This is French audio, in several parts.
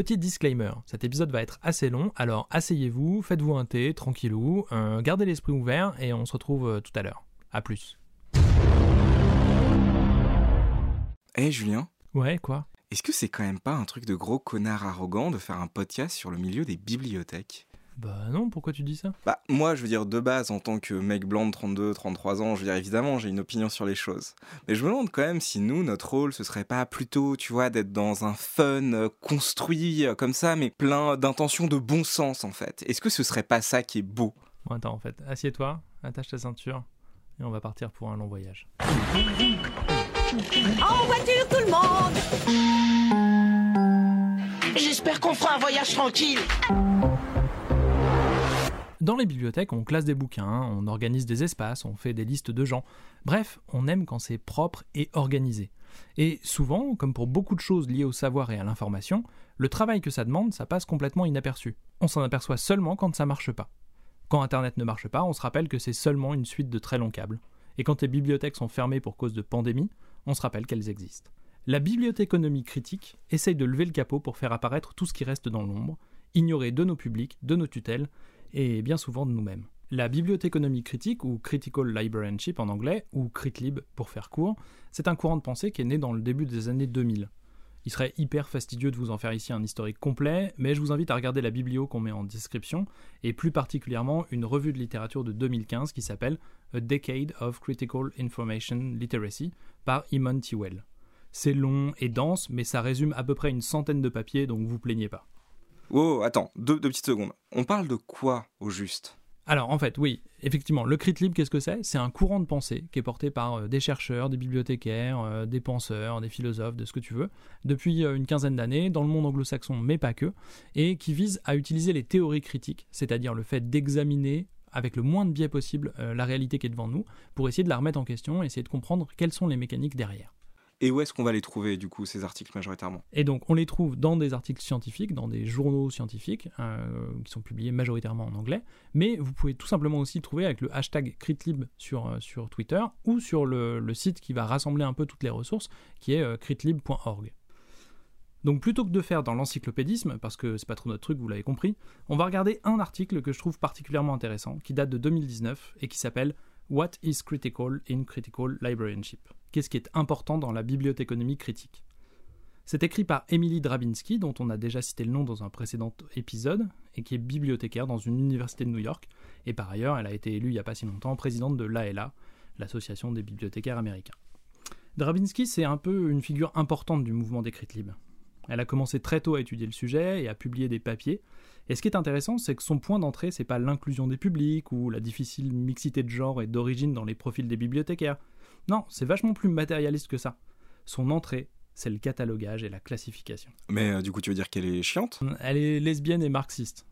petit disclaimer, cet épisode va être assez long, alors asseyez-vous, faites-vous un thé, tranquillou, euh, gardez l'esprit ouvert et on se retrouve euh, tout à l'heure. A plus. Eh Julien, Ouais, quoi? Est-ce que c'est quand même pas un truc de gros connard arrogant de faire un podcast sur le milieu des bibliothèques? Bah non, pourquoi tu dis ça? Bah moi je veux dire de base en tant que mec blanc de 32, 33 ans, je veux dire évidemment j'ai une opinion sur les choses. Mais je me demande quand même si nous, notre rôle ce serait pas plutôt, tu vois, d'être dans un fun euh, construit euh, comme ça, mais plein d'intentions de bon sens en fait. Est-ce que ce serait pas ça qui est beau? Bon, attends, en fait, assieds-toi, attache ta ceinture et on va partir pour un long voyage. En voiture tout le monde J'espère qu'on fera un voyage tranquille Dans les bibliothèques, on classe des bouquins, on organise des espaces, on fait des listes de gens. Bref, on aime quand c'est propre et organisé. Et souvent, comme pour beaucoup de choses liées au savoir et à l'information, le travail que ça demande, ça passe complètement inaperçu. On s'en aperçoit seulement quand ça marche pas. Quand Internet ne marche pas, on se rappelle que c'est seulement une suite de très longs câbles. Et quand les bibliothèques sont fermées pour cause de pandémie, on se rappelle qu'elles existent. La bibliothéconomie critique essaye de lever le capot pour faire apparaître tout ce qui reste dans l'ombre, ignoré de nos publics, de nos tutelles, et bien souvent de nous-mêmes. La bibliothéconomie critique, ou Critical Librarianship en anglais, ou CritLib pour faire court, c'est un courant de pensée qui est né dans le début des années 2000. Il serait hyper fastidieux de vous en faire ici un historique complet, mais je vous invite à regarder la biblio qu'on met en description, et plus particulièrement une revue de littérature de 2015 qui s'appelle A Decade of Critical Information Literacy par Imon Tiwell. C'est long et dense, mais ça résume à peu près une centaine de papiers, donc vous plaignez pas. Oh, attends, deux, petites secondes. On parle de quoi au juste? Alors en fait, oui, effectivement, le crit libre, qu'est-ce que c'est? C'est un courant de pensée qui est porté par euh, des chercheurs, des bibliothécaires, euh, des penseurs, des philosophes, de ce que tu veux, depuis euh, une quinzaine d'années, dans le monde anglo-saxon, mais pas que, et qui vise à utiliser les théories critiques, c'est-à-dire le fait d'examiner avec le moins de biais possible la réalité qui est devant nous, pour essayer de la remettre en question et essayer de comprendre quelles sont les mécaniques derrière. Et où est-ce qu'on va les trouver du coup ces articles majoritairement? Et donc, on les trouve dans des articles scientifiques, dans des journaux scientifiques, euh, qui sont publiés majoritairement en anglais, mais vous pouvez tout simplement aussi trouver avec le hashtag CritLib sur, euh, sur Twitter ou sur le, le site qui va rassembler un peu toutes les ressources, qui est euh, critlib.org. Donc plutôt que de faire dans l'encyclopédisme, parce que c'est pas trop notre truc, vous l'avez compris, on va regarder un article que je trouve particulièrement intéressant, qui date de 2019 et qui s'appelle What is critical in critical librarianship? Qu'est-ce qui est important dans la bibliothéconomie critique? C'est écrit par Emily Drabinski, dont on a déjà cité le nom dans un précédent épisode, et qui est bibliothécaire dans une université de New York, et par ailleurs, elle a été élue il n'y a pas si longtemps présidente de l'ALA, l'association des bibliothécaires américains. Drabinski, c'est un peu une figure importante du mouvement des Critlib. Elle a commencé très tôt à étudier le sujet et à publier des papiers. Et ce qui est intéressant, c'est que son point d'entrée, c'est pas l'inclusion des publics ou la difficile mixité de genre et d'origine dans les profils des bibliothécaires. Non, c'est vachement plus matérialiste que ça. Son entrée, c'est le catalogage et la classification. Mais euh, du coup tu veux dire qu'elle est chiante? Elle est lesbienne et marxiste.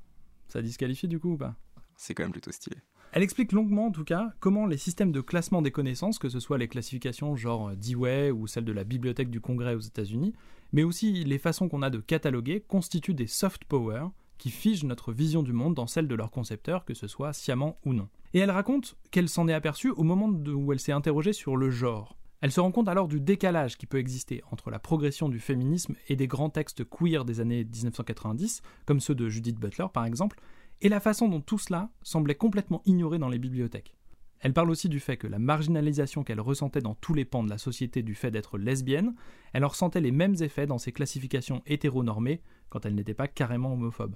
Ça disqualifie du coup ou pas? C'est quand même plutôt stylé. Elle explique longuement, en tout cas, comment les systèmes de classement des connaissances, que ce soit les classifications genre Dewey ou celle de la Bibliothèque du Congrès aux États-Unis, mais aussi les façons qu'on a de cataloguer, constituent des soft power qui figent notre vision du monde dans celle de leurs concepteurs, que ce soit sciemment ou non. Et elle raconte qu'elle s'en est aperçue au moment où elle s'est interrogée sur le genre. Elle se rend compte alors du décalage qui peut exister entre la progression du féminisme et des grands textes queer des années 1990, comme ceux de Judith Butler par exemple, et la façon dont tout cela semblait complètement ignoré dans les bibliothèques. Elle parle aussi du fait que la marginalisation qu'elle ressentait dans tous les pans de la société du fait d'être lesbienne, elle en ressentait les mêmes effets dans ses classifications hétéronormées quand elle n'était pas carrément homophobe.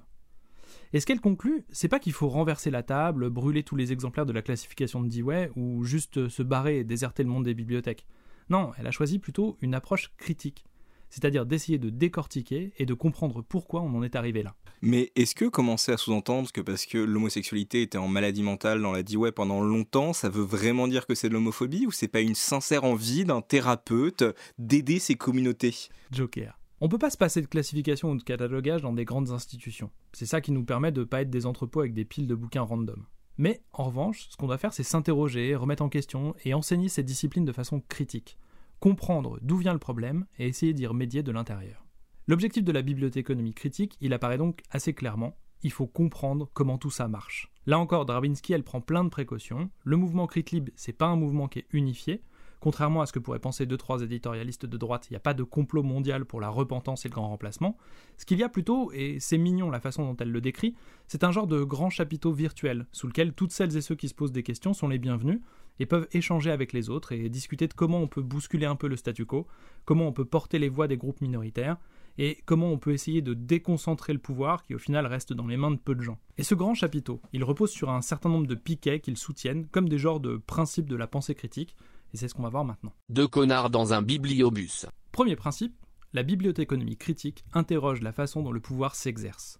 Et ce qu'elle conclut, c'est pas qu'il faut renverser la table, brûler tous les exemplaires de la classification de Dewey ou juste se barrer et déserter le monde des bibliothèques. Non, elle a choisi plutôt une approche critique, c'est-à-dire d'essayer de décortiquer et de comprendre pourquoi on en est arrivé là. Mais est-ce que commencer à sous-entendre que parce que l'homosexualité était en maladie mentale dans la D-Web pendant longtemps, ça veut vraiment dire que c'est de l'homophobie ou c'est pas une sincère envie d'un thérapeute d'aider ces communautés? Joker. On peut pas se passer de classification ou de catalogage dans des grandes institutions. C'est ça qui nous permet de pas être des entrepôts avec des piles de bouquins random. Mais en revanche, ce qu'on doit faire, c'est s'interroger, remettre en question et enseigner ces disciplines de façon critique. Comprendre d'où vient le problème et essayer d'y remédier de l'intérieur. L'objectif de la bibliothéconomie critique, il apparaît donc assez clairement. Il faut comprendre comment tout ça marche. Là encore, Drabinsky, elle prend plein de précautions. Le mouvement CritLib, c'est pas un mouvement qui est unifié. Contrairement à ce que pourraient penser deux trois éditorialistes de droite, il n'y a pas de complot mondial pour la repentance et le grand remplacement. Ce qu'il y a plutôt, et c'est mignon la façon dont elle le décrit, c'est un genre de grand chapiteau virtuel sous lequel toutes celles et ceux qui se posent des questions sont les bienvenus et peuvent échanger avec les autres et discuter de comment on peut bousculer un peu le statu quo, comment on peut porter les voix des groupes minoritaires, et comment on peut essayer de déconcentrer le pouvoir qui au final reste dans les mains de peu de gens. Et ce grand chapiteau, il repose sur un certain nombre de piquets qu'ils soutiennent comme des genres de principes de la pensée critique, et c'est ce qu'on va voir maintenant. Deux connards dans un bibliobus. Premier principe, la bibliothéconomie critique interroge la façon dont le pouvoir s'exerce.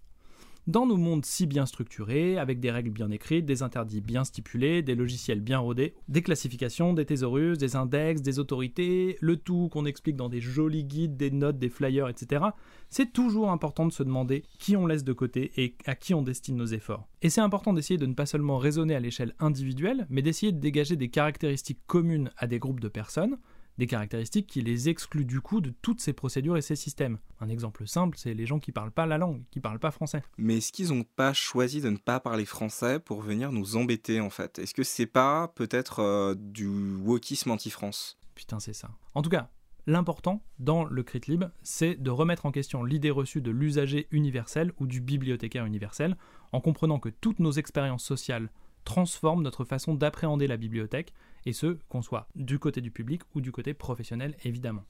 Dans nos mondes si bien structurés, avec des règles bien écrites, des interdits bien stipulés, des logiciels bien rodés, des classifications, des thésaurus, des index, des autorités, le tout qu'on explique dans des jolis guides, des notes, des flyers, etc., c'est toujours important de se demander qui on laisse de côté et à qui on destine nos efforts. Et c'est important d'essayer de ne pas seulement raisonner à l'échelle individuelle, mais d'essayer de dégager des caractéristiques communes à des groupes de personnes, des caractéristiques qui les excluent du coup de toutes ces procédures et ces systèmes. Un exemple simple, c'est les gens qui parlent pas la langue, qui parlent pas français. Mais est-ce qu'ils n'ont pas choisi de ne pas parler français pour venir nous embêter en fait? Est-ce que c'est pas peut-être euh, du wokisme anti-France? Putain, c'est ça. En tout cas, l'important dans le crit libre, c'est de remettre en question l'idée reçue de l'usager universel ou du bibliothécaire universel, en comprenant que toutes nos expériences sociales transforment notre façon d'appréhender la bibliothèque et ce, qu'on soit du côté du public ou du côté professionnel évidemment.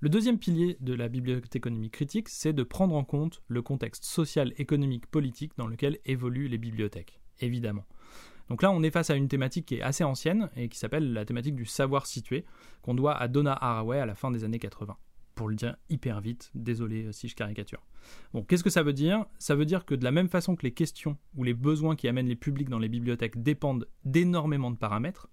Le deuxième pilier de la bibliothéconomie critique, c'est de prendre en compte le contexte social, économique, politique dans lequel évoluent les bibliothèques, évidemment. Donc là, on est face à une thématique qui est assez ancienne et qui s'appelle la thématique du savoir situé, qu'on doit à Donna Haraway à la fin des années 80. Pour le dire hyper vite, désolé si je caricature. Bon, qu'est-ce que ça veut dire? Ça veut dire que de la même façon que les questions ou les besoins qui amènent les publics dans les bibliothèques dépendent d'énormément de paramètres,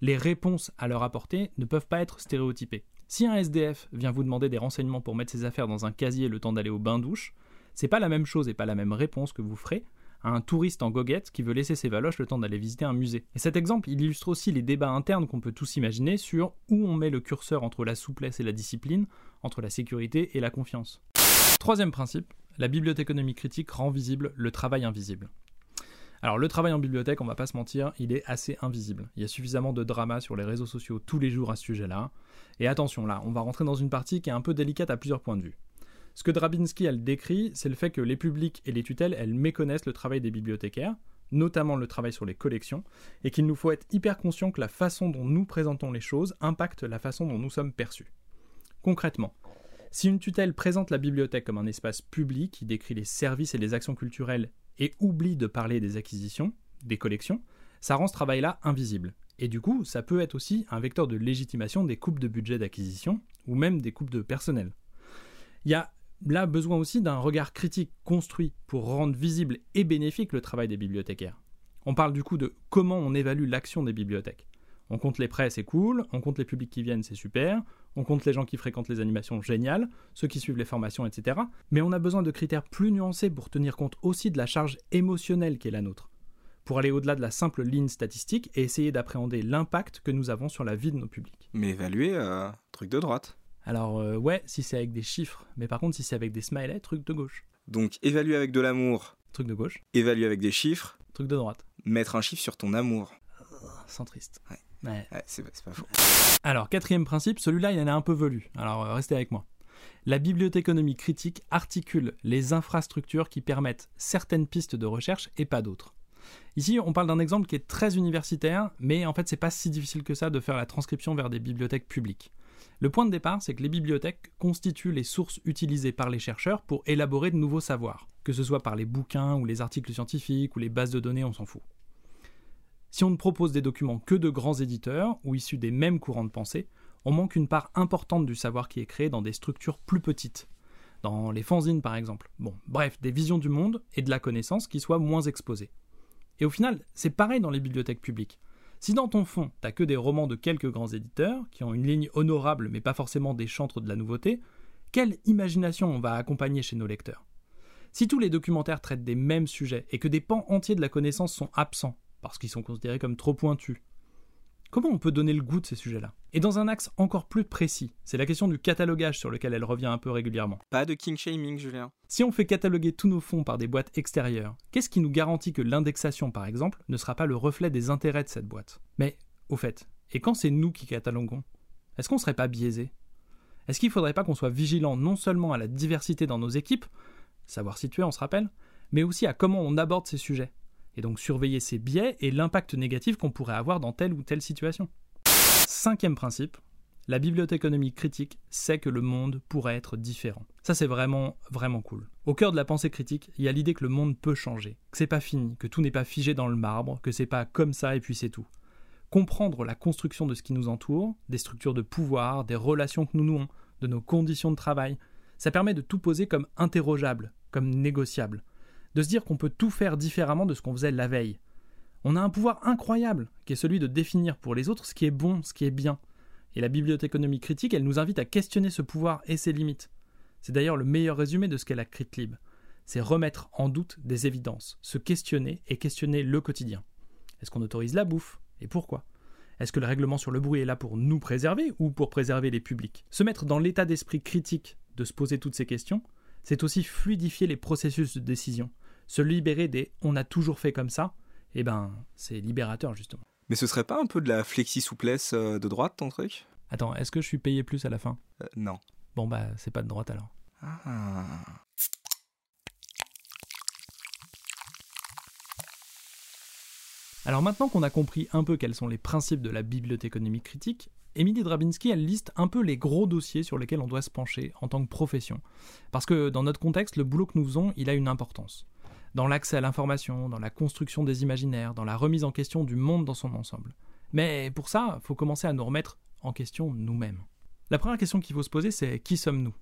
les réponses à leur apporter ne peuvent pas être stéréotypées. Si un SDF vient vous demander des renseignements pour mettre ses affaires dans un casier le temps d'aller au bain-douche, c'est pas la même chose et pas la même réponse que vous ferez à un touriste en goguette qui veut laisser ses valoches le temps d'aller visiter un musée. Et cet exemple illustre aussi les débats internes qu'on peut tous imaginer sur où on met le curseur entre la souplesse et la discipline, entre la sécurité et la confiance. Troisième principe, la bibliothéconomie critique rend visible le travail invisible. Alors le travail en bibliothèque, on va pas se mentir, il est assez invisible. Il y a suffisamment de drama sur les réseaux sociaux tous les jours à ce sujet-là. Et attention là, on va rentrer dans une partie qui est un peu délicate à plusieurs points de vue. Ce que Drabinski elle décrit, c'est le fait que les publics et les tutelles, elles méconnaissent le travail des bibliothécaires, notamment le travail sur les collections, et qu'il nous faut être hyper conscient que la façon dont nous présentons les choses impacte la façon dont nous sommes perçus. Concrètement, si une tutelle présente la bibliothèque comme un espace public qui décrit les services et les actions culturelles et oublie de parler des acquisitions, des collections, ça rend ce travail-là invisible. Et du coup, ça peut être aussi un vecteur de légitimation des coupes de budget d'acquisition, ou même des coupes de personnel. Il y a là besoin aussi d'un regard critique construit pour rendre visible et bénéfique le travail des bibliothécaires. On parle du coup de comment on évalue l'action des bibliothèques. On compte les prêts, c'est cool, on compte les publics qui viennent, c'est super, on compte les gens qui fréquentent les animations, génial, ceux qui suivent les formations, etc. Mais on a besoin de critères plus nuancés pour tenir compte aussi de la charge émotionnelle qui est la nôtre, pour aller au-delà de la simple ligne statistique et essayer d'appréhender l'impact que nous avons sur la vie de nos publics. Mais évaluer, euh, truc de droite. Alors euh, ouais, si c'est avec des chiffres, mais par contre si c'est avec des smileys, truc de gauche. Donc évaluer avec de l'amour, Truc de gauche, évaluer avec des chiffres, truc de droite. mettre un chiffre sur ton amour. Centriste. Ouais. Ouais. Ouais, c'est c'est pas faux. Alors, quatrième principe, celui-là, il en a un peu velu. Alors, euh, restez avec moi. La bibliothéconomie critique articule les infrastructures qui permettent certaines pistes de recherche et pas d'autres. Ici, on parle d'un exemple qui est très universitaire, mais en fait, c'est pas si difficile que ça de faire la transcription vers des bibliothèques publiques. Le point de départ, c'est que les bibliothèques constituent les sources utilisées par les chercheurs pour élaborer de nouveaux savoirs, que ce soit par les bouquins ou les articles scientifiques ou les bases de données, on s'en fout. Si on ne propose des documents que de grands éditeurs ou issus des mêmes courants de pensée, on manque une part importante du savoir qui est créé dans des structures plus petites, dans les fanzines par exemple. Bon, bref, des visions du monde et de la connaissance qui soient moins exposées. Et au final, c'est pareil dans les bibliothèques publiques. Si dans ton fond, t'as que des romans de quelques grands éditeurs, qui ont une ligne honorable mais pas forcément des chantres de la nouveauté, quelle imagination on va accompagner chez nos lecteurs? Si tous les documentaires traitent des mêmes sujets et que des pans entiers de la connaissance sont absents, parce qu'ils sont considérés comme trop pointus, comment on peut donner le goût de ces sujets-là? Et dans un axe encore plus précis, c'est la question du catalogage sur lequel elle revient un peu régulièrement. Pas de king shaming, Julien. Si on fait cataloguer tous nos fonds par des boîtes extérieures, qu'est-ce qui nous garantit que l'indexation, par exemple, ne sera pas le reflet des intérêts de cette boîte? Mais, au fait, et quand c'est nous qui cataloguons Est-ce qu'on serait pas biaisé? Est-ce qu'il faudrait pas qu'on soit vigilant non seulement à la diversité dans nos équipes, savoir situer, on se rappelle, mais aussi à comment on aborde ces sujets, et donc surveiller ces biais et l'impact négatif qu'on pourrait avoir dans telle ou telle situation Cinquième principe, la bibliothéconomie critique sait que le monde pourrait être différent. Ça c'est vraiment vraiment cool. Au cœur de la pensée critique, il y a l'idée que le monde peut changer, que c'est pas fini, que tout n'est pas figé dans le marbre, que c'est pas comme ça et puis c'est tout. Comprendre la construction de ce qui nous entoure, des structures de pouvoir, des relations que nous nouons, de nos conditions de travail, ça permet de tout poser comme interrogeable, comme négociable, de se dire qu'on peut tout faire différemment de ce qu'on faisait la veille. On a un pouvoir incroyable, qui est celui de définir pour les autres ce qui est bon, ce qui est bien. Et la bibliothéconomie critique, elle nous invite à questionner ce pouvoir et ses limites. C'est d'ailleurs le meilleur résumé de ce qu'est la CritLib. C'est remettre en doute des évidences, se questionner et questionner le quotidien. Est-ce qu'on autorise la bouffe? Et pourquoi? Est-ce que le règlement sur le bruit est là pour nous préserver ou pour préserver les publics? Se mettre dans l'état d'esprit critique de se poser toutes ces questions, c'est aussi fluidifier les processus de décision. Se libérer des on a toujours fait comme ça, eh ben, c'est libérateur justement. Mais ce serait pas un peu de la flexi-souplesse euh, de droite ton truc? Attends, est-ce que je suis payé plus à la fin? Euh, Non. Bon bah, c'est pas de droite alors. Ah. Alors maintenant qu'on a compris un peu quels sont les principes de la bibliothéconomie critique, Émilie Drabinski, elle liste un peu les gros dossiers sur lesquels on doit se pencher en tant que profession. Parce que dans notre contexte, le boulot que nous faisons, il a une importance. Dans l'accès à l'information, dans la construction des imaginaires, dans la remise en question du monde dans son ensemble. Mais pour ça, il faut commencer à nous remettre en question nous-mêmes. La première question qu'il faut se poser, c'est qui sommes-nous?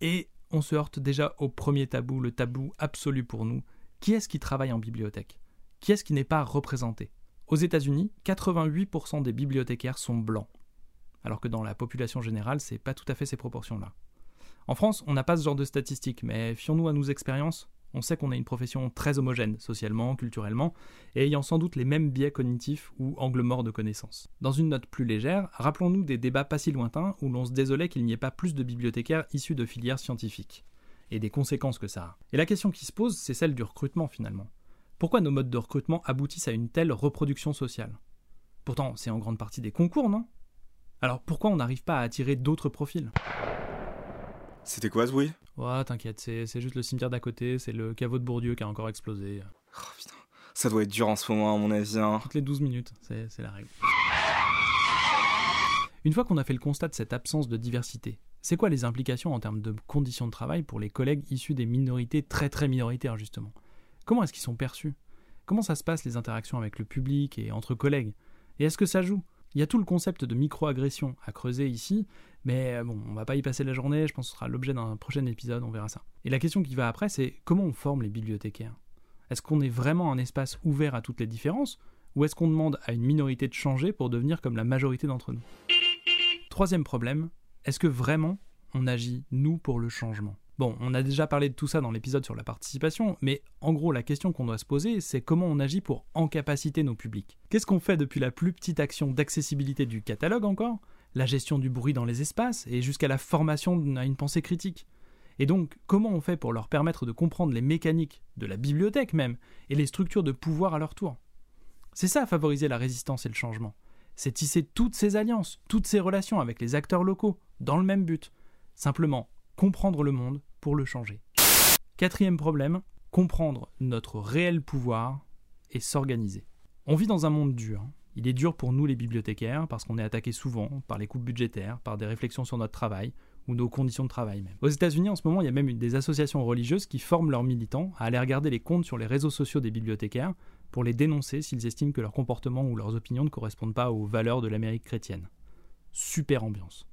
Et on se heurte déjà au premier tabou, le tabou absolu pour nous. Qui est-ce qui travaille en bibliothèque? Qui est-ce qui n'est pas représenté? Aux États-Unis, 88% des bibliothécaires sont blancs alors que dans la population générale, c'est pas tout à fait ces proportions-là. En France, on n'a pas ce genre de statistiques, mais fions-nous à nos expériences, on sait qu'on a une profession très homogène, socialement, culturellement, et ayant sans doute les mêmes biais cognitifs ou angles morts de connaissances. Dans une note plus légère, rappelons-nous des débats pas si lointains où l'on se désolait qu'il n'y ait pas plus de bibliothécaires issus de filières scientifiques, et des conséquences que ça a. Et la question qui se pose, c'est celle du recrutement finalement. Pourquoi nos modes de recrutement aboutissent à une telle reproduction sociale? Pourtant, c'est en grande partie des concours, non? Alors pourquoi on n'arrive pas à attirer d'autres profils? C'était quoi ce bruit? Ouais, t'inquiète, c'est, juste le cimetière d'à côté, c'est le caveau de Bourdieu qui a encore explosé. Oh, putain. Ça doit être dur en ce moment, à mon avis. hein. Toutes les 12 minutes, c'est, c'est la règle. Une fois qu'on a fait le constat de cette absence de diversité, c'est quoi les implications en termes de conditions de travail pour les collègues issus des minorités très très minoritaires justement? Comment est-ce qu'ils sont perçus? Comment ça se passe les interactions avec le public et entre collègues? Et est-ce que ça joue? Il y a tout le concept de micro-agression à creuser ici, mais euh, bon, on va pas y passer la journée, je pense que ce sera l'objet d'un prochain épisode, on verra ça. Et la question qui va après, c'est comment on forme les bibliothécaires? Est-ce qu'on est vraiment un espace ouvert à toutes les différences, ou est-ce qu'on demande à une minorité de changer pour devenir comme la majorité d'entre nous? Troisième problème, est-ce que vraiment on agit, nous, pour le changement? Bon, on a déjà parlé de tout ça dans l'épisode sur la participation, mais en gros, la question qu'on doit se poser, c'est comment on agit pour encapaciter nos publics. Qu'est-ce qu'on fait depuis la plus petite action d'accessibilité du catalogue encore, la gestion du bruit dans les espaces, et jusqu'à la formation à une pensée critique Et donc, comment on fait pour leur permettre de comprendre les mécaniques de la bibliothèque même, et les structures de pouvoir à leur tour? C'est ça favoriser la résistance et le changement. C'est tisser toutes ces alliances, toutes ces relations avec les acteurs locaux, dans le même but. Simplement comprendre le monde pour le changer. Quatrième problème, comprendre notre réel pouvoir et s'organiser. On vit dans un monde dur. Il est dur pour nous les bibliothécaires parce qu'on est attaqué souvent par les coupes budgétaires, par des réflexions sur notre travail ou nos conditions de travail même. Aux États-Unis en ce moment, il y a même des associations religieuses qui forment leurs militants à aller regarder les comptes sur les réseaux sociaux des bibliothécaires pour les dénoncer s'ils estiment que leur comportement ou leurs opinions ne correspondent pas aux valeurs de l'Amérique chrétienne. Super ambiance.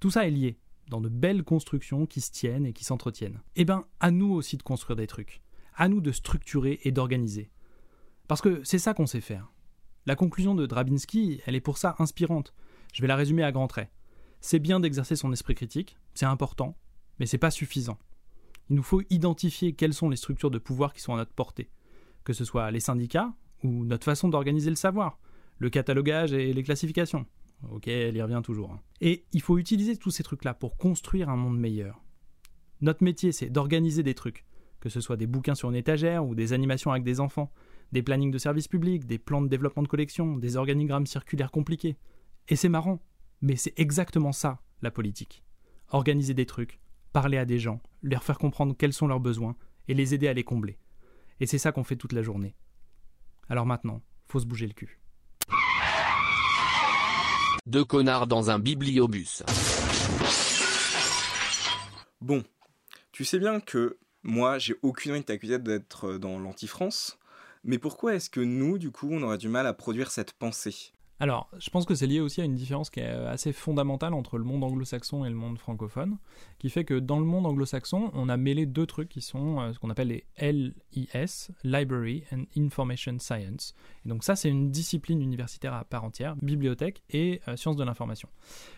Tout ça est lié dans de belles constructions qui se tiennent et qui s'entretiennent. Eh ben, à nous aussi de construire des trucs. À nous de structurer et d'organiser. Parce que c'est ça qu'on sait faire. La conclusion de Drabinski, elle est pour ça inspirante. Je vais la résumer à grands traits. C'est bien d'exercer son esprit critique, c'est important, mais c'est pas suffisant. Il nous faut identifier quelles sont les structures de pouvoir qui sont à notre portée, que ce soit les syndicats ou notre façon d'organiser le savoir, le catalogage et les classifications. Ok, elle y revient toujours. Et il faut utiliser tous ces trucs-là pour construire un monde meilleur. Notre métier, c'est d'organiser des trucs, que ce soit des bouquins sur une étagère ou des animations avec des enfants, des plannings de services publics, des plans de développement de collection, des organigrammes circulaires compliqués. Et c'est marrant, Mais c'est exactement ça, la politique. Organiser des trucs, parler à des gens, leur faire comprendre quels sont leurs besoins et les aider à les combler. Et c'est ça qu'on fait toute la journée. Alors maintenant, faut se bouger le cul. Deux connards dans un bibliobus. Bon, tu sais bien que moi, j'ai aucune envie de t'accuser d'être dans l'anti-France, mais pourquoi est-ce que nous, du coup, on aurait du mal à produire cette pensée? Alors, je pense que c'est lié aussi à une différence qui est assez fondamentale entre le monde anglo-saxon et le monde francophone, qui fait que dans le monde anglo-saxon, on a mêlé deux trucs qui sont euh, ce qu'on appelle les LIS, Library and Information Science. Et donc ça, c'est une discipline universitaire à part entière, bibliothèque et euh, sciences de l'information.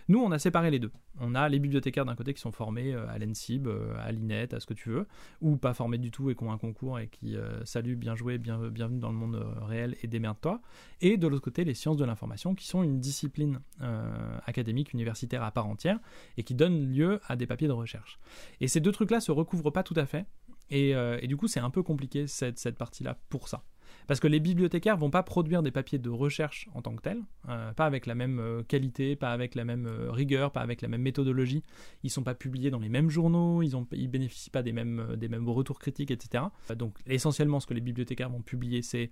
Nous, on a séparé les deux. On a les bibliothécaires d'un côté qui sont formés euh, à l'ENSIB, à l'INET, à ce que tu veux, ou pas formés du tout et qui ont un concours et qui saluent bien joué, bien, bienvenue dans le monde réel et démerde-toi. Et de l'autre côté, les sciences de l'information qui sont une discipline euh, académique universitaire à part entière et qui donnent lieu à des papiers de recherche. Et ces deux trucs-là se recouvrent pas tout à fait, et, euh, du coup c'est un peu compliqué cette, cette partie-là pour ça. Parce que les bibliothécaires vont pas produire des papiers de recherche en tant que tels, euh, pas avec la même euh, qualité, pas avec la même euh, rigueur, pas avec la même méthodologie. Ils sont pas publiés dans les mêmes journaux, ils, ont, bénéficient pas des mêmes, des mêmes retours critiques, etc. Donc essentiellement, ce que les bibliothécaires vont publier, c'est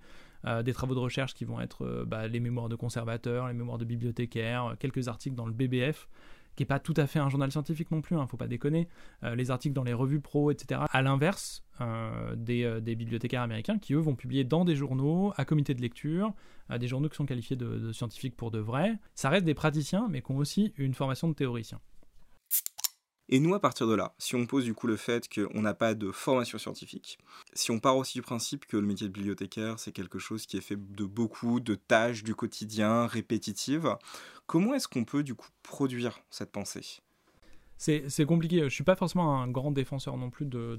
des travaux de recherche qui vont être bah, les mémoires de conservateurs, les mémoires de bibliothécaires, quelques articles dans le BBF qui n'est pas tout à fait un journal scientifique non plus, ne hein, faut pas déconner, euh, les articles dans les revues pro, etc. À l'inverse euh, euh, des, bibliothécaires américains qui, eux, vont publier dans des journaux, à comité de lecture, à des journaux qui sont qualifiés de, scientifiques pour de vrai. Ça reste des praticiens, mais qui ont aussi une formation de théoriciens. Et nous, à partir de là, si on pose du coup le fait qu'on n'a pas de formation scientifique, si on part aussi du principe que le métier de bibliothécaire, c'est quelque chose qui est fait de beaucoup de tâches du quotidien, répétitives, comment est-ce qu'on peut du coup produire cette pensée? C'est compliqué. Je suis pas forcément un grand défenseur non plus de,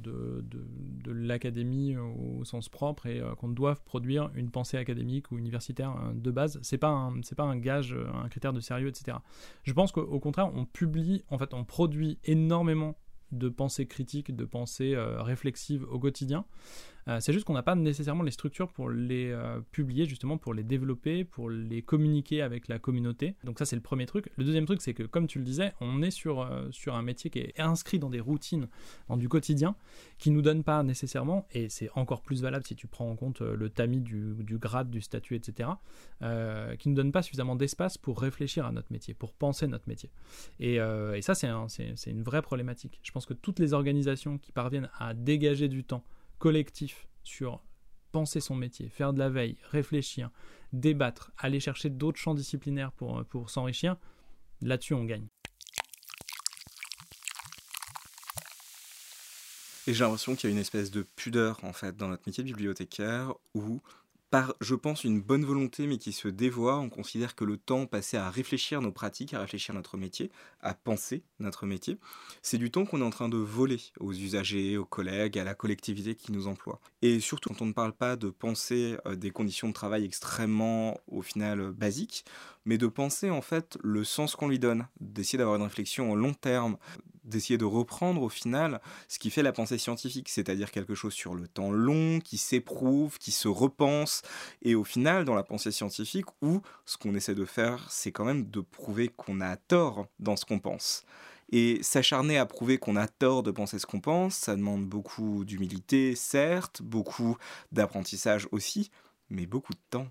l'académie au sens propre et euh, qu'on doit produire une pensée académique ou universitaire euh, de base. C'est pas c'est pas un gage, euh, un critère de sérieux, etc. Je pense qu'au contraire, on publie, en fait, on produit énormément de pensée critique, de pensée réflexive au quotidien. Euh, c'est juste qu'on n'a pas nécessairement les structures pour les euh, publier, justement, pour les développer, pour les communiquer avec la communauté. Donc ça, c'est le premier truc. Le deuxième truc, c'est que, comme tu le disais, on est sur, euh, sur un métier qui est inscrit dans des routines, dans du quotidien, qui nous donne pas nécessairement, et c'est encore plus valable si tu prends en compte le tamis du, grade, du statut, etc., qui nous donne pas suffisamment d'espace pour réfléchir à notre métier, pour penser notre métier. Et ça, c'est une vraie problématique. Je pense que toutes les organisations qui parviennent à dégager du temps collectif sur penser son métier, faire de la veille, réfléchir, débattre, aller chercher d'autres champs disciplinaires pour, pour s'enrichir, là-dessus on gagne. Et j'ai l'impression qu'il y a une espèce de pudeur en fait dans notre métier bibliothécaire où par, je pense, une bonne volonté, mais qui se dévoie. On considère que le temps passé à réfléchir nos pratiques, à réfléchir notre métier, à penser notre métier, c'est du temps qu'on est en train de voler aux usagers, aux collègues, à la collectivité qui nous emploie. Et surtout, quand on ne parle pas de penser euh, des conditions de travail extrêmement, au final, basiques, mais de penser en fait le sens qu'on lui donne, d'essayer d'avoir une réflexion au long terme, d'essayer de reprendre au final ce qui fait la pensée scientifique, c'est-à-dire quelque chose sur le temps long, qui s'éprouve, qui se repense, et au final dans la pensée scientifique où ce qu'on essaie de faire c'est quand même de prouver qu'on a tort dans ce qu'on pense. Et s'acharner à prouver qu'on a tort de penser ce qu'on pense, ça demande beaucoup d'humilité, certes, beaucoup d'apprentissage aussi, mais beaucoup de temps.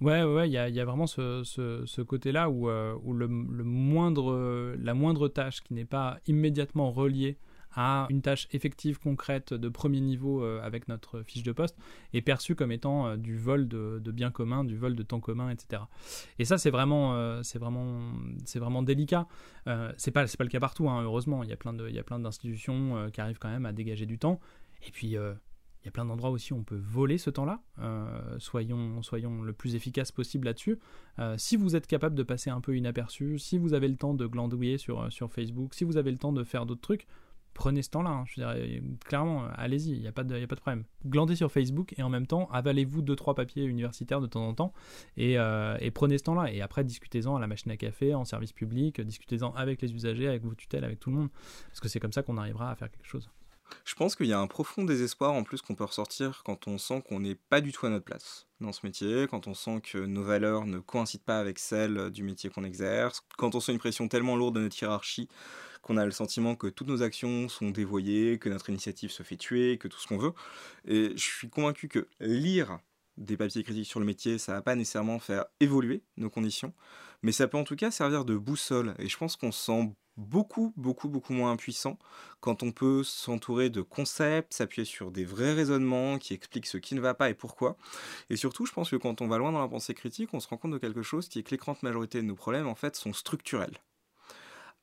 Ouais, ouais, il y, a, vraiment ce, côté-là où, euh, le, moindre, la moindre tâche qui n'est pas immédiatement reliée à une tâche effective, concrète, de premier niveau euh, avec notre fiche de poste, est perçue comme étant euh, du vol de, biens communs, du vol de temps commun, etc. Et ça, c'est vraiment, c'est vraiment, vraiment délicat. c'est pas, pas le cas partout, hein, heureusement. Il y a plein de, il y a plein d'institutions qui arrivent quand même à dégager du temps. Et puis, il y a plein d'endroits aussi où on peut voler ce temps-là. Euh, soyons, soyons le plus efficace possible là-dessus. Euh, si vous êtes capable de passer un peu inaperçu, si vous avez le temps de glandouiller sur, euh, sur Facebook, si vous avez le temps de faire d'autres trucs, prenez ce temps-là. Hein. Je dirais, clairement, allez-y, il n'y a, pas de, a pas de problème. Glandez sur Facebook et en même temps, avalez-vous deux trois papiers universitaires de temps en temps et, et prenez ce temps-là. Et après, discutez-en à la machine à café, en service public, discutez-en avec les usagers, avec vos tutelles, avec tout le monde. Parce que c'est comme ça qu'on arrivera à faire quelque chose. Je pense qu'il y a un profond désespoir en plus qu'on peut ressortir quand on sent qu'on n'est pas du tout à notre place dans ce métier, quand on sent que nos valeurs ne coïncident pas avec celles du métier qu'on exerce, quand on sent une pression tellement lourde de notre hiérarchie qu'on a le sentiment que toutes nos actions sont dévoyées, que notre initiative se fait tuer, que tout ce qu'on veut. Et je suis convaincu que lire des papiers critiques sur le métier, ça va pas nécessairement faire évoluer nos conditions, mais ça peut en tout cas servir de boussole. Et je pense qu'on se sent beaucoup, beaucoup, beaucoup moins impuissant quand on peut s'entourer de concepts, s'appuyer sur des vrais raisonnements qui expliquent ce qui ne va pas et pourquoi. Et surtout, je pense que quand on va loin dans la pensée critique, on se rend compte de quelque chose qui est que l'écrante majorité de nos problèmes, en fait, sont structurels.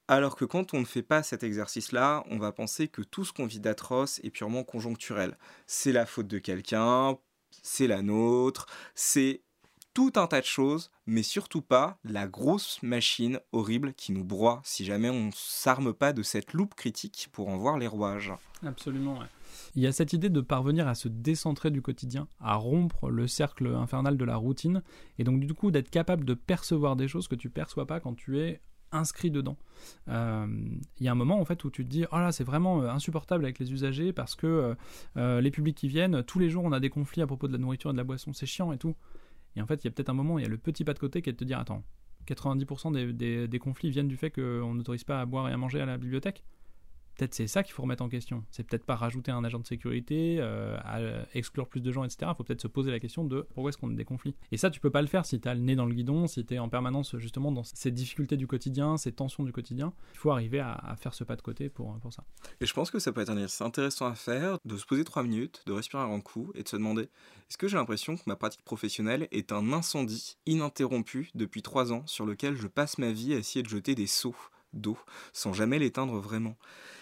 Alors que quand on ne fait pas cet exercice-là, on va penser que tout ce qu'on vit d'atroce est purement conjoncturel. C'est la faute de quelqu'un, c'est la nôtre, c'est tout un tas de choses, mais surtout pas la grosse machine horrible qui nous broie si jamais on s'arme pas de cette loupe critique pour en voir les rouages. Absolument. Il y a cette idée de parvenir à se décentrer du quotidien, à rompre le cercle infernal de la routine, et donc du coup d'être capable de percevoir des choses que tu perçois pas quand tu es inscrit dedans. Euh, il y a un moment en fait où tu te dis oh là c'est vraiment euh, insupportable avec les usagers parce que euh, les publics qui viennent tous les jours on a des conflits à propos de la nourriture et de la boisson c'est chiant et tout et en fait, il y a peut-être un moment, il y a le petit pas de côté qui est de te dire attends, 90% des, des, des, conflits viennent du fait qu'on n'autorise pas à boire et à manger à la bibliothèque? Peut-être c'est ça qu'il faut remettre en question. C'est peut-être pas rajouter un agent de sécurité, euh, à exclure plus de gens, etc. Il faut peut-être se poser la question de pourquoi est-ce qu'on a des conflits. Et ça, tu peux pas le faire si tu as le nez dans le guidon, si tu es en permanence justement dans ces difficultés du quotidien, ces tensions du quotidien. Il faut arriver à, faire ce pas de côté pour, pour ça. Et je pense que ça peut être un exercice intéressant à faire, de se poser trois minutes, de respirer un grand coup et de se demander est-ce que j'ai l'impression que ma pratique professionnelle est un incendie ininterrompu depuis trois ans sur lequel je passe ma vie à essayer de jeter des seaux? D'eau sans jamais l'éteindre vraiment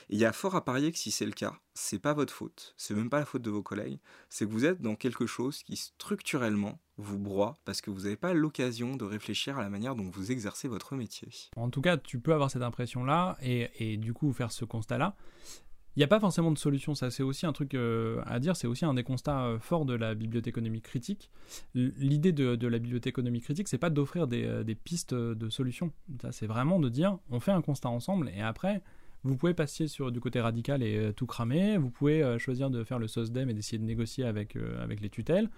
il y a fort à parier que si c'est le cas, c'est pas votre faute, c'est même pas la faute de vos collègues, c'est que vous êtes dans quelque chose qui structurellement vous broie parce que vous n'avez pas l'occasion de réfléchir à la manière dont vous exercez votre métier. En tout cas, tu peux avoir cette impression-là et, et du coup faire ce constat-là. Il n'y a pas forcément de solution, ça c'est aussi un truc euh, à dire, c'est aussi un des constats euh, forts de la bibliothéconomie critique. L'idée de, la bibliothéconomie critique, c'est pas d'offrir des, euh, pistes de solutions, c'est vraiment de dire on fait un constat ensemble et après vous pouvez passer sur du côté radical et tout cramer. Vous pouvez choisir de faire le SOSDEM et d'essayer de négocier avec, avec les tutelles.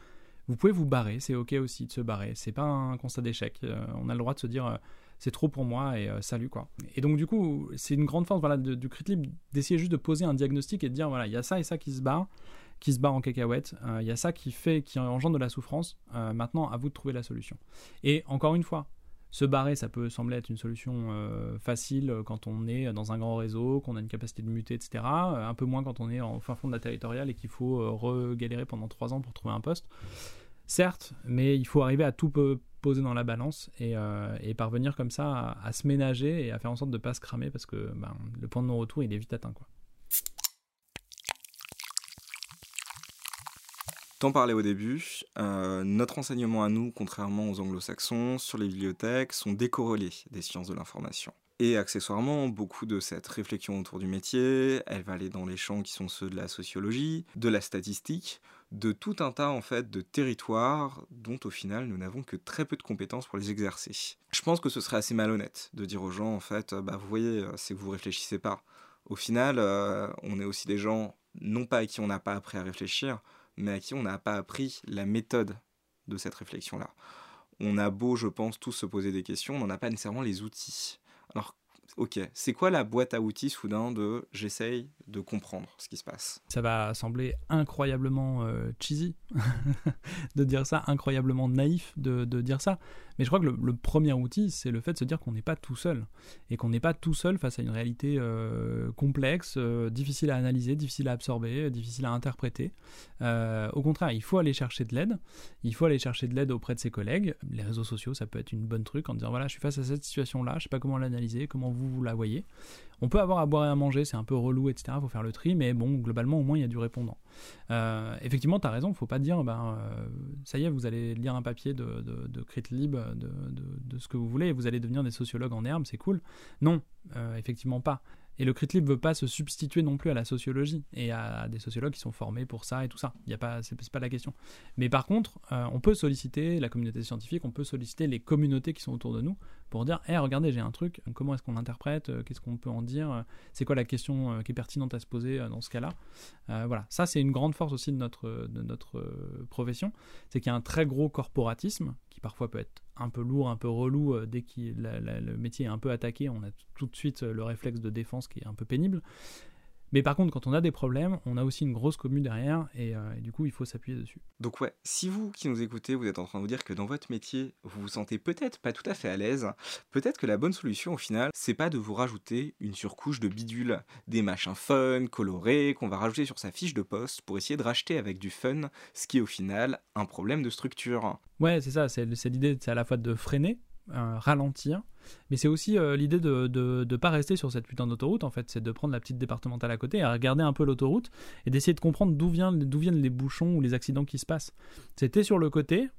Vous pouvez vous barrer, c'est ok aussi de se barrer. C'est pas un constat d'échec. on a le droit de se dire c'est trop pour moi et salut quoi. Et donc du coup, c'est une grande force voilà, du crit libre d'essayer juste de poser un diagnostic et de dire voilà, il y a ça et ça qui se barre qui se barre en cacahuète, il y a ça qui fait, qui engendre de la souffrance, maintenant à vous de trouver la solution. Et encore une fois, se barrer, ça peut sembler être une solution euh, facile quand on est dans un grand réseau, qu'on a une capacité de muter, etc. Euh, un peu moins quand on est en fin fond de la territoriale et qu'il faut euh, regalérer pendant trois ans pour trouver un poste. Certes, mais il faut arriver à tout poser dans la balance et, parvenir comme ça à, se ménager et à faire en sorte de ne pas se cramer parce que ben, le point de non-retour il est vite atteint. Quoi. T'en parlais au début, euh, notre enseignement à nous, contrairement aux anglo-saxons, sur les bibliothèques, sont décorrélés des sciences de l'information. Et accessoirement, beaucoup de cette réflexion autour du métier, elle va aller dans les champs qui sont ceux de la sociologie, de la statistique, de tout un tas en fait de territoires dont au final nous n'avons que très peu de compétences pour les exercer. Je pense que ce serait assez malhonnête de dire aux gens en fait, bah vous voyez, c'est que vous réfléchissez pas. Au final, euh, on est aussi des gens non pas à qui on n'a pas appris à réfléchir, mais à qui on n'a pas appris la méthode de cette réflexion-là. On a beau, je pense, tous se poser des questions, on n'en a pas nécessairement les outils. Alors ok, c'est quoi la boîte à outils soudain de j'essaye de comprendre ce qui se passe Ça va sembler incroyablement euh, cheesy de dire ça, incroyablement naïf de, dire ça. Mais je crois que le, premier outil, c'est le fait de se dire qu'on n'est pas tout seul. Et qu'on n'est pas tout seul face à une réalité euh, complexe, euh, difficile à analyser, difficile à absorber, difficile à interpréter. au contraire, il faut aller chercher de l'aide. Il faut aller chercher de l'aide auprès de ses collègues. Les réseaux sociaux, ça peut être une bonne truc en disant voilà, je suis face à cette situation-là, je sais pas comment l'analyser, comment vous vous, la voyez. On peut avoir à boire et à manger, c'est un peu relou, etc. Il faut faire le tri, mais bon, globalement, au moins, il y a du répondant. Euh, effectivement, tu as raison, il ne faut pas dire, ben, euh, ça y est, vous allez lire un papier de, de, de crit de, ce que vous voulez, et vous allez devenir des sociologues en herbe, c'est cool. Non, euh, effectivement pas. Et le CritLib veut pas se substituer non plus à la sociologie et à des sociologues qui sont formés pour ça et tout ça. Il y pas, c'est pas la question. Mais par contre, on peut solliciter la communauté scientifique, on peut solliciter les communautés qui sont autour de nous pour dire, hé, regardez, j'ai un truc. Comment est-ce qu'on l'interprète euh, Qu'est-ce qu'on peut en dire C'est quoi la question euh, qui est pertinente à se poser dans ce cas-là Voilà. Ça, c'est une grande force aussi de notre de notre profession, c'est qu'il y a un très gros corporatisme qui parfois peut être un peu lourd, un peu relou, euh, dès que le métier est un peu attaqué, on a tout de suite euh, le réflexe de défense qui est un peu pénible. Mais par contre, quand on a des problèmes, on a aussi une grosse commune derrière et, euh, du coup, il faut s'appuyer dessus. Donc ouais, si vous qui nous écoutez, vous êtes en train de vous dire que dans votre métier, vous vous sentez peut-être pas tout à fait à l'aise, peut-être que la bonne solution au final, c'est pas de vous rajouter une surcouche de bidule, des machins fun, colorés, qu'on va rajouter sur sa fiche de poste pour essayer de racheter avec du fun, ce qui est au final un problème de structure. Ouais, c'est ça, c'est l'idée, c'est à la fois de freiner, ralentir, mais c'est aussi euh, l'idée de ne pas rester sur cette putain d'autoroute, en fait. C'est de prendre la petite départementale à côté et regarder un peu l'autoroute et d'essayer de comprendre d'où viennent, viennent les bouchons ou les accidents qui se passent. C'était sur le côté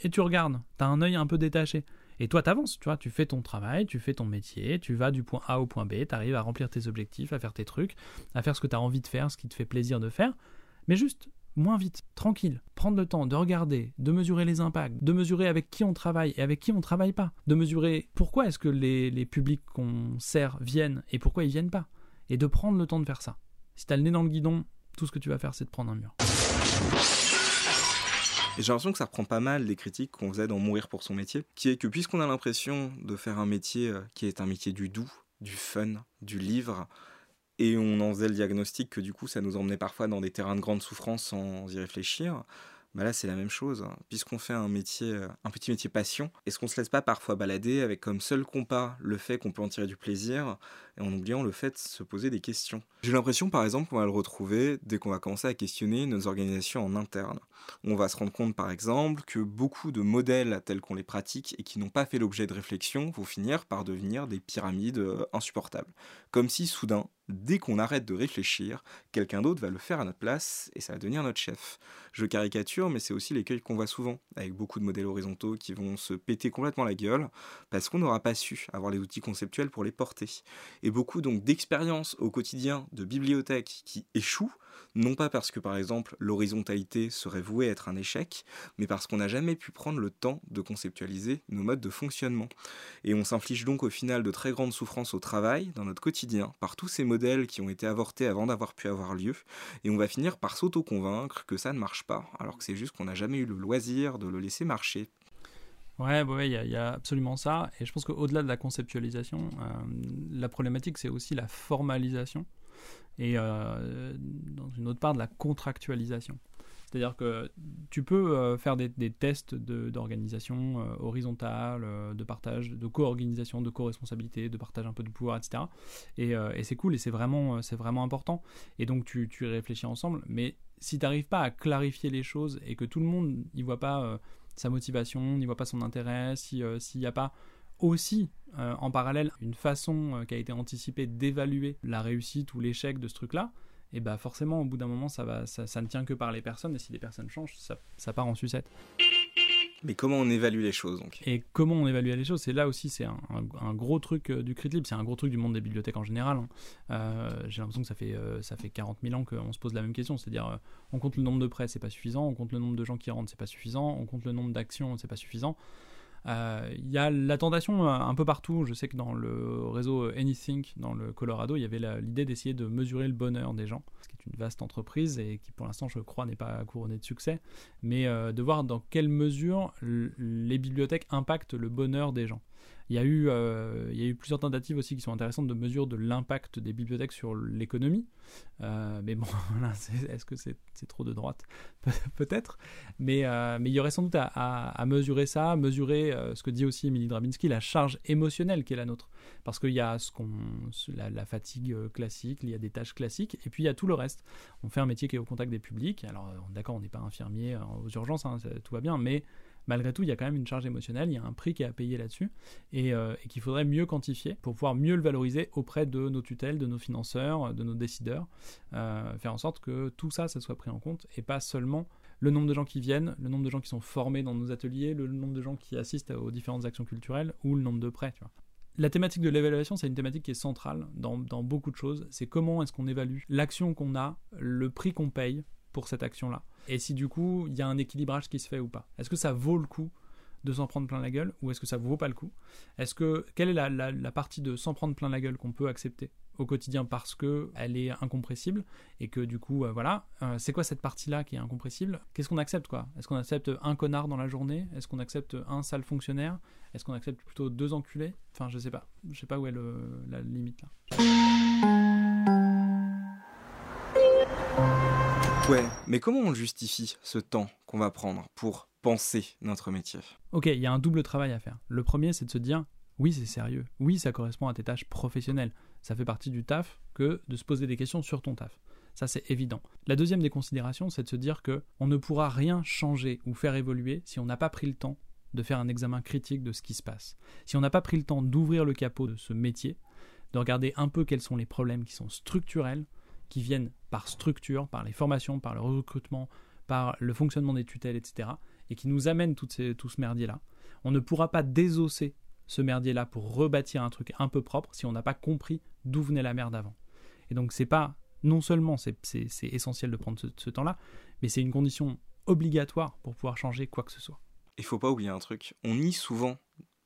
et tu regardes. Tu as un œil un peu détaché. Et toi, t'avances, tu vois, tu fais ton travail, tu fais ton métier, tu vas du point A au point B, tu arrives à remplir tes objectifs, à faire tes trucs, à faire ce que tu as envie de faire, ce qui te fait plaisir de faire. Mais juste, moins vite, tranquille, prendre le temps de regarder, de mesurer les impacts, de mesurer avec qui on travaille et avec qui on ne travaille pas, de mesurer pourquoi est-ce que les, publics qu'on sert viennent et pourquoi ils viennent pas, et de prendre le temps de faire ça. Si t'as le nez dans le guidon, tout ce que tu vas faire c'est de prendre un mur. J'ai l'impression que ça reprend pas mal les critiques qu'on faisait dans Mourir pour son métier, qui est que puisqu'on a l'impression de faire un métier euh, qui est un métier du doux, du fun, du livre, et on en faisait le diagnostic que du coup ça nous emmenait parfois dans des terrains de grande souffrance sans y réfléchir. Bah là c'est la même chose, puisqu'on fait un métier, euh, un petit métier passion, est-ce qu'on se laisse pas parfois balader avec comme seul compas le fait qu'on peut en tirer du plaisir, et en oubliant le fait de se poser des questions? J'ai l'impression par exemple qu'on va le retrouver dès qu'on va commencer à questionner nos organisations en interne. On va se rendre compte par exemple que beaucoup de modèles tels qu'on les pratique et qui n'ont pas fait l'objet de réflexion vont finir par devenir des pyramides euh, insupportables. Comme si soudain dès qu'on arrête de réfléchir, quelqu'un d'autre va le faire à notre place et ça va devenir notre chef. Je caricature, mais c'est aussi l'écueil qu'on voit souvent, avec beaucoup de modèles horizontaux qui vont se péter complètement la gueule parce qu'on n'aura pas su avoir les outils conceptuels pour les porter. Et beaucoup donc d'expériences au quotidien de bibliothèques qui échouent non pas parce que par exemple l'horizontalité serait vouée à être un échec, mais parce qu'on n'a jamais pu prendre le temps de conceptualiser nos modes de fonctionnement. Et on s'inflige donc au final de très grandes souffrances au travail, dans notre quotidien, par tous ces modèles qui ont été avortés avant d'avoir pu avoir lieu, et on va finir par s'auto-convaincre que ça ne marche pas, alors que c'est juste qu'on n'a jamais eu le loisir de le laisser marcher. Ouais, il y, a absolument ça. Et je pense qu'au-delà de la conceptualisation, euh, la problématique, c'est aussi la formalisation et euh, dans une autre part de la contractualisation. C'est-à-dire que tu peux euh, faire des, tests d'organisation euh, horizontale, de partage, de co-organisation, de co-responsabilité, de partage un peu de pouvoir, etc. Et, c'est cool et c'est vraiment, vraiment important. Et donc tu, tu réfléchis ensemble. Mais si tu n'arrives pas à clarifier les choses et que tout le monde n'y voit pas sa motivation, n'y voit pas son intérêt, s'il n'y a pas aussi euh, en parallèle une façon euh, qui a été anticipée d'évaluer la réussite ou l'échec de ce truc-là, et bah forcément au bout d'un moment ça, va, ça, ne tient que par les personnes, et si les personnes changent, ça, part en sucette. Mais comment on évalue les choses donc? Et comment on évalue les choses? C'est là aussi, c'est un, gros truc euh, du CritLib, c'est un gros truc du monde des bibliothèques en général. Hein. J'ai l'impression que ça fait, ça fait 40 000 ans qu'on se pose la même question, c'est-à-dire on compte le nombre de prêts, c'est pas suffisant, on compte le nombre de gens qui rentrent, c'est pas suffisant, on compte le nombre d'actions, c'est pas suffisant. Euh, il y a la tentation euh, un peu partout. Je sais que dans le réseau Anythink, dans le Colorado, il y avait l'idée d'essayer de mesurer le bonheur des gens, ce qui est une vaste entreprise et qui pour l'instant, je crois, n'est pas couronnée de succès, mais euh, de voir dans quelle mesure les bibliothèques impactent le bonheur des gens. Il y, a eu, euh, il y a eu plusieurs tentatives aussi qui sont intéressantes de mesure de l'impact des bibliothèques sur l'économie. Euh, mais bon, est-ce que c'est trop de droite? Peut-être. Mais, euh, mais il y aurait sans doute à, mesurer ça, mesurer ce que dit aussi Emily Drabinski, la charge émotionnelle qui est la nôtre. Parce qu'il y a ce qu'on, la, fatigue classique, il y a des tâches classiques, et puis il y a tout le reste. On fait un métier qui est au contact des publics. Alors d'accord, on n'est pas infirmier aux urgences, hein, tout va bien, mais malgré tout, il y a quand même une charge émotionnelle, il y a un prix qui est à payer là-dessus, euh, et, qu'il faudrait mieux quantifier pour pouvoir mieux le valoriser auprès de nos tutelles, de nos financeurs, de nos décideurs, euh, faire en sorte que tout ça, soit pris en compte, et pas seulement le nombre de gens qui viennent, le nombre de gens qui sont formés dans nos ateliers, le nombre de gens qui assistent aux différentes actions culturelles, ou le nombre de prêts. La thématique de l'évaluation, c'est une thématique qui est centrale dans, dans beaucoup de choses. C'est comment est-ce qu'on évalue l'action qu'on a, le prix qu'on paye pour cette action-là. Et si du coup, il y a un équilibrage qui se fait ou pas. Est-ce que ça vaut le coup de s'en prendre plein la gueule ou est-ce que ça vaut pas le coup? Est-ce que quelle est la, partie de s'en prendre plein la gueule qu'on peut accepter au quotidien parce que elle est incompressible et que du coup euh, voilà Euh, c'est quoi cette partie là qui est incompressible? Qu'est-ce qu'on accepte quoi? Est-ce qu'on accepte un connard dans la journée? Est-ce qu'on accepte un sale fonctionnaire? Est-ce qu'on accepte plutôt deux enculés? Enfin je sais pas. Je sais pas où est la limite là Ouais, mais comment on justifie ce temps qu'on va prendre pour penser notre métier? Ok, il y a un double travail à faire. Le premier, c'est de se dire, oui, c'est sérieux. Oui, ça correspond à tes tâches professionnelles. Ça fait partie du taf que de se poser des questions sur ton taf. Ça, c'est évident. La deuxième des considérations, c'est de se dire que on ne pourra rien changer ou faire évoluer si on n'a pas pris le temps de faire un examen critique de ce qui se passe. Si on n'a pas pris le temps d'ouvrir le capot de ce métier, de regarder un peu quels sont les problèmes qui sont structurels, qui viennent par structure, par les formations, par le recrutement, par le fonctionnement des tutelles, etc., et qui nous amènent tout ce merdier-là, on ne pourra pas désosser ce merdier-là pour rebâtir un truc un peu propre si on n'a pas compris d'où venait la merde avant. Et donc c'est pas non seulement c'est essentiel de prendre ce, ce temps-là, mais c'est une condition obligatoire pour pouvoir changer quoi que ce soit. Il faut pas oublier un truc, on nie souvent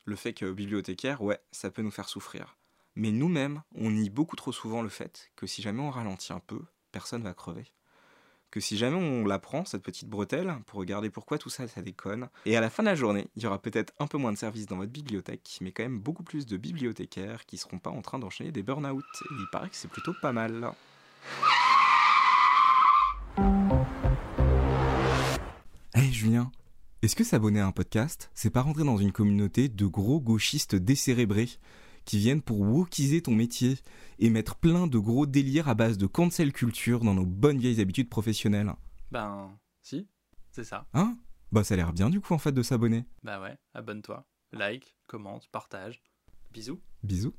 le fait que bibliothécaire, ouais, ça peut nous faire souffrir. Mais nous-mêmes, on nie beaucoup trop souvent le fait que si jamais on ralentit un peu, personne va crever. Que si jamais on la prend, cette petite bretelle, pour regarder pourquoi tout ça, ça déconne, et à la fin de la journée, il y aura peut-être un peu moins de services dans votre bibliothèque, mais quand même beaucoup plus de bibliothécaires qui seront pas en train d'enchaîner des burn-out. Et il paraît que c'est plutôt pas mal. Hey Julien, est-ce que s'abonner à un podcast, c'est pas rentrer dans une communauté de gros gauchistes décérébrés? Qui viennent pour wokiser ton métier et mettre plein de gros délires à base de cancel culture dans nos bonnes vieilles habitudes professionnelles Ben, si, c'est ça. Hein? Bah ça a l'air bien du coup en fait de s'abonner. Bah ouais, abonne-toi, like, commente, partage. Bisous. Bisous.